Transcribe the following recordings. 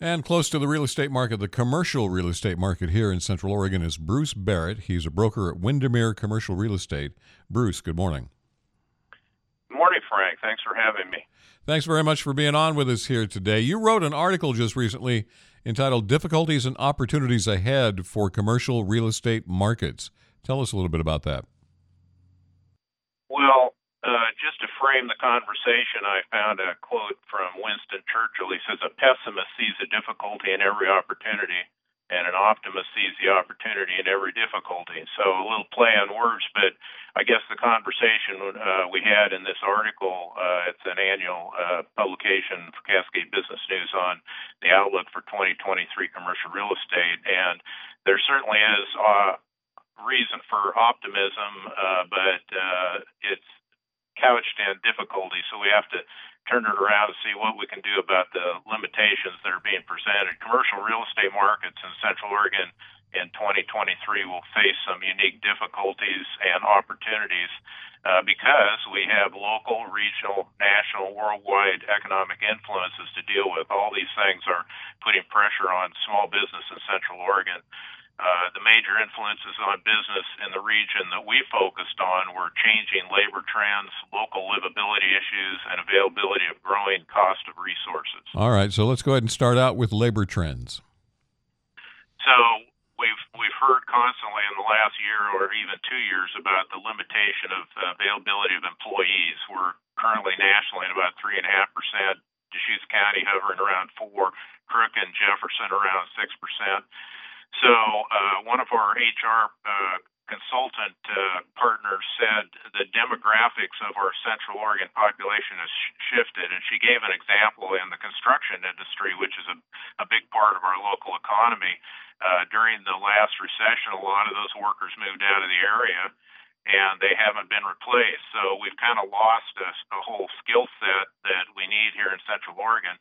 And close to the real estate market, the commercial real estate market here in Central Oregon is Bruce Barrett. He's a broker at Windermere Commercial Real Estate. Bruce, good morning. Good morning, Frank. Thanks for having me. Thanks very much for being on with us here today. You wrote an article just recently entitled Difficulties and Opportunities Ahead for Commercial Real Estate Markets. Tell us a little bit about that. Well, uh, just to frame the conversation, I found a quote from Winston Churchill. He says, A pessimist sees a difficulty in every opportunity, and an optimist sees the opportunity in every difficulty. So a little play on words, but I guess the conversation uh, we had in this article, uh, it's an annual uh, publication for Cascade Business News on the outlook for 2023 commercial real estate, and there certainly is uh, reason for optimism, but it's couched in difficulty. So we have to turn it around and see what we can do about the limitations that are being presented. Commercial real estate markets in Central Oregon in 2023 will face some unique difficulties and opportunities uh, because we have local, regional, national, worldwide economic influences to deal with. All these things are putting pressure on small business in Central Oregon. Uh, the major influences on business in the region that we focused on were changing labor trends, local livability issues, and availability of growing cost of resources. All right, so let's go ahead and start out with labor trends. So we've we've heard constantly in the last year or even two years about the limitation of availability of employees. We're currently nationally at about three and a half percent. Deschutes County hovering around four, Crook and Jefferson around six percent. So uh, one of our HR uh, consultant uh, partners said the demographics of our Central Oregon population has sh- shifted, and she gave an example in the construction industry, which is a, a big part of our local economy. Uh, during the last recession, a lot of those workers moved out of the area, and they haven't been replaced. So we've kind of lost a, a whole skill set that we need here in Central Oregon.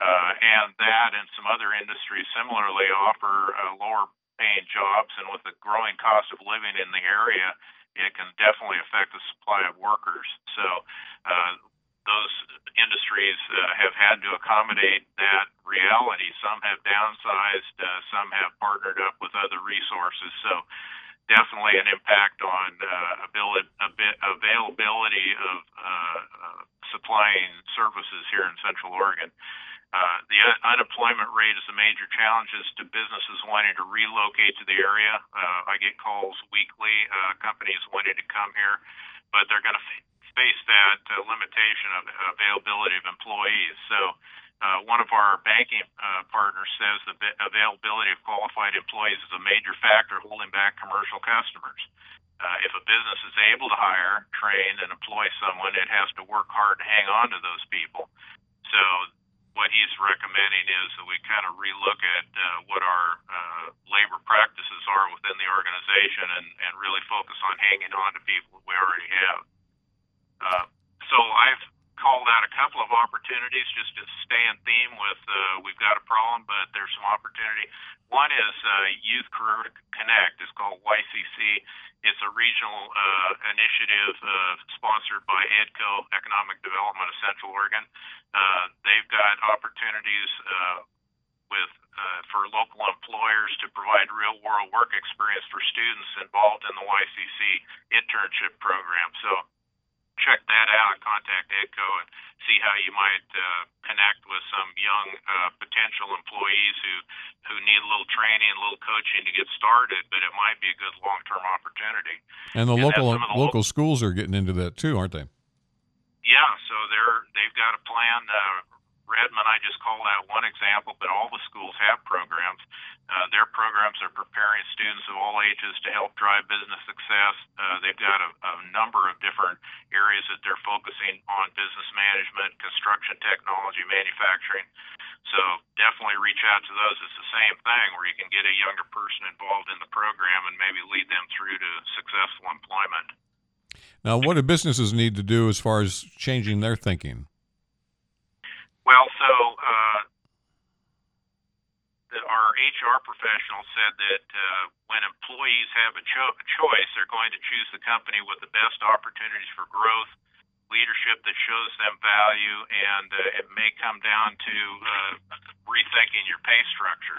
And that and some other industries similarly offer uh, lower paying jobs, and with the growing cost of living in the area, it can definitely affect the supply of workers. So uh, those industries uh, have had to accommodate that reality. Some have downsized, uh, some have partnered up with other resources. So definitely an impact on uh, ability, availability of uh, uh, supplying services here in Central Oregon. Uh, the unemployment rate is a major challenge to businesses wanting to relocate to the area. Uh, I get calls weekly, uh, companies wanting to come here, but they're going to f- face that uh, limitation of availability of employees. So, uh, one of our banking uh, partners says the availability of qualified employees is a major factor holding back commercial customers. Uh, if a business is able to hire, train, and employ someone, it has to work hard to hang on to those people. So what he's recommending is that we kind of relook at uh, what our uh, labor practices are within the organization and, and really focus on hanging on to people we already have. Uh, so I've called out a couple of opportunities just to stay in theme with uh, we've got a problem, but there's some opportunity. One is uh, Youth Career Connect. It's called YCC. It's a regional uh, initiative uh, sponsored by EDCO, Economic Development of Central Oregon. Uh, they've got opportunities uh, with uh, for local employers to provide real world work experience for students involved in the YCC internship program. So check that out. Contact EDCO and see how you might uh, connect with some young uh, potential employees who who need a little training, a little coaching to get started. But it might be a good long term opportunity. And the and local the local lo- schools are getting into that too, aren't they? Yeah, so they're they've got a plan. Uh, Redmond, I just called out one example, but all the schools have programs. Uh, their programs are preparing students of all ages to help drive business success. Uh, they've got a, a number of different areas that they're focusing on business management, construction technology, manufacturing. So definitely reach out to those. It's the same thing where you can get a younger person involved in the program and maybe lead them through to successful employment. Now, what do businesses need to do as far as changing their thinking? Well, so uh, the, our HR professional said that uh, when employees have a cho- choice, they're going to choose the company with the best opportunities for growth, leadership that shows them value, and uh, it may come down to uh, rethinking your pay structure.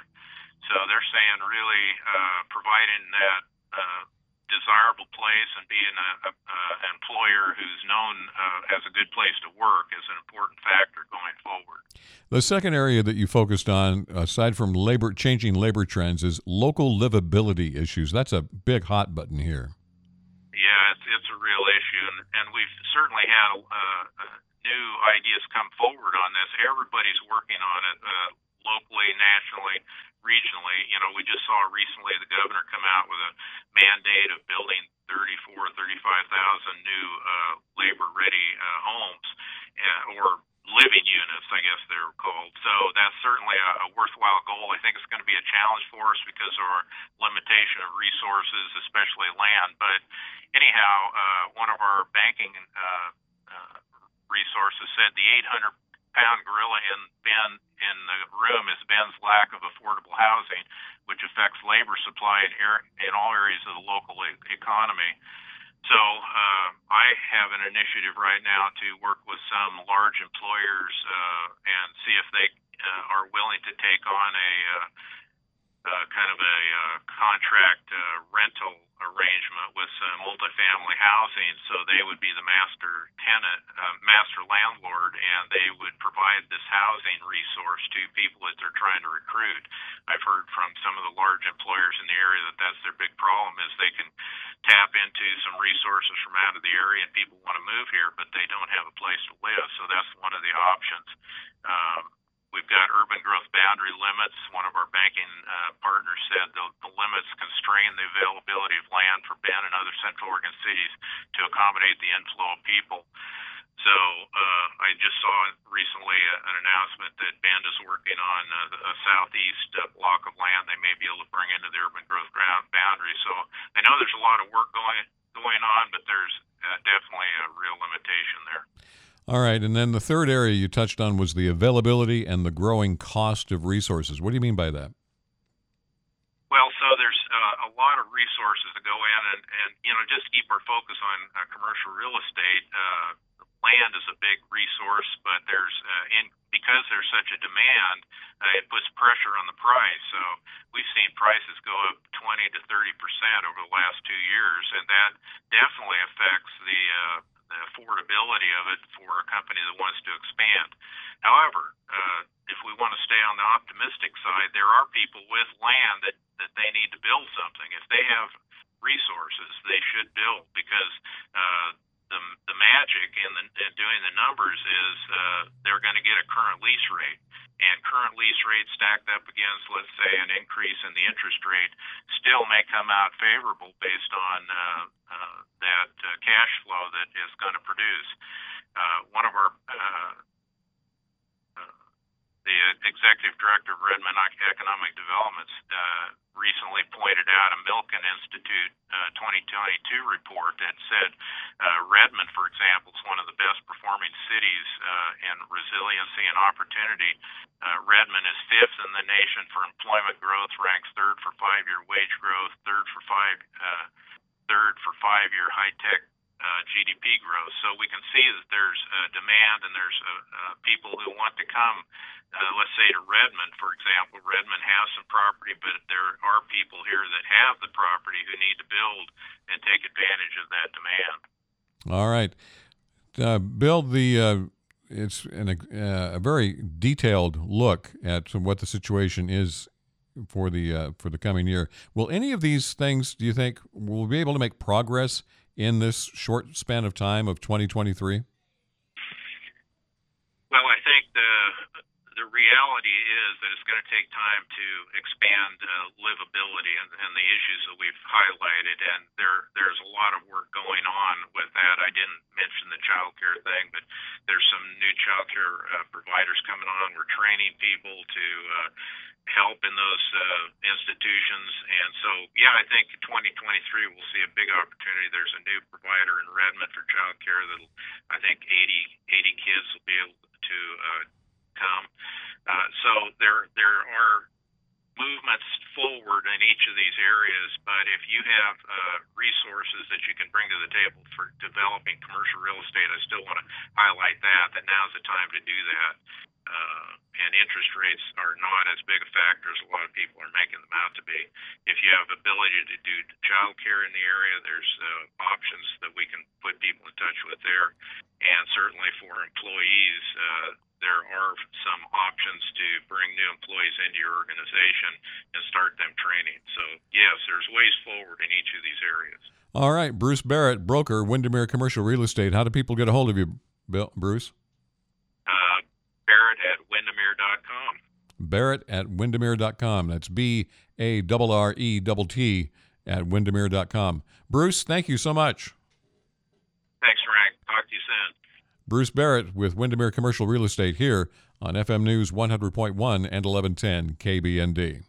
So they're saying really uh, providing that uh, desirable place and being a, a, a employer who's known uh, as a good place to work is an important factor going forward. The second area that you focused on, aside from labor changing labor trends, is local livability issues. That's a big hot button here. Yeah, it's, it's a real issue, and, and we've certainly had uh, new ideas come forward on this. Everybody's working on it uh, locally, nationally, regionally. You know, we just saw recently the governor come out with a mandate of building 34, 35,000 new uh, labor-ready uh, homes uh, or living units, I guess they're called. So that's certainly a, a worthwhile goal. I think it's going to be a challenge for us because of our limitation of resources, especially land. But anyhow, uh, one of our banking uh, uh, resources said the 800 pound gorilla in Bend in the room is Bend's lack of affordable housing, which affects labor supply in, er- in all areas of the local e- economy. So uh, I have an initiative right now to work with some large employers uh, and see if they uh, are willing to take on a uh, kind of a uh, contract uh, rental arrangement with uh, multifamily housing. So they would be the master tenant, uh, master landlord, and they would provide this housing resource to people that they're trying to recruit. I've heard from some of the large employers in the area that that's their big problem is they can tap into some resources from out of the area and people want to move here, but they don't have a place to live. So that's one of the options. Um, We've got urban growth boundary limits. One of our banking uh, partners said the, the limits constrain the availability of land for Bend and other Central Oregon cities to accommodate the inflow of people. So uh, I just saw recently an announcement that Bend is working on a, a southeast uh, block of land they may be able to bring into the urban growth boundary. So I know there's a lot of work going going on, but there's uh, definitely a real limitation there. All right, and then the third area you touched on was the availability and the growing cost of resources. What do you mean by that? Well, so there's uh, a lot of resources to go in, and, and you know, just keep our focus on uh, commercial real estate. Uh, land is a big resource, but there's uh, in because there's such a demand, uh, it puts pressure on the price. So we've seen prices go up 20 to 30 percent over the last two years, and that definitely affects the uh, the affordability of it for a company that wants to expand. However, uh, if we want to stay on the optimistic side, there are people with land that, that they need to build something. If they have resources, they should build because uh, the the magic in, the, in doing the numbers is uh, they're going to get a current lease rate, and current lease rate stacked up against, let's say, an increase in the interest rate, still may come out favorable based on uh, uh, that is going to produce. Uh, one of our uh, uh, the executive director of Redmond Economic Development uh, recently pointed out a Milken Institute uh, 2022 report that said uh, Redmond, for example, is one of the best performing cities uh, in resiliency and opportunity. Uh, Redmond is fifth in the nation for employment growth, ranks third for five-year wage growth, third for five, uh, third for five-year high-tech uh, GDP growth. So we can see that there's uh, demand and there's uh, uh, people who want to come, uh, let's say to Redmond, for example. Redmond has some property, but there are people here that have the property who need to build and take advantage of that demand. All right. Uh, Bill, the uh, it's an, uh, a very detailed look at what the situation is for the uh, for the coming year. Will any of these things, do you think, will be able to make progress in this short span of time of 2023? Well, I think the the reality is that it's going to take time to expand uh, livability and, and the issues that we've highlighted, and there there's a lot of work going on with that. I didn't mention the child care thing, but there's some new child care uh, providers coming on. We're training people to uh, help in those uh, institutions. And so, yeah, I think 2023 we'll see a big opportunity. There's a new provider in Redmond for child care that I think 80, 80 kids will be able to uh, come. Uh, so there there are movements forward in each of these areas. But if you have uh, resources that you can bring to the table for developing commercial real estate, I still want to highlight that that now's the time to do that. Uh, and interest rates are not as big a factor as a lot of people are making them out to be. If you have ability to do child care in the area, there's uh, options that we can put people in touch with there. And certainly for employees, uh, there are some options to bring new employees into your organization and start them training. So, yes, there's ways forward in each of these areas. All right, Bruce Barrett, broker, Windermere Commercial Real Estate. How do people get a hold of you, Bill, Bruce? Barrett at windermere.com. Barrett at windermere.com. That's B A R R E T T at windermere.com. Bruce, thank you so much. Thanks, Frank. Talk to you soon. Bruce Barrett with Windermere Commercial Real Estate here on FM News 100.1 and 1110 KBND.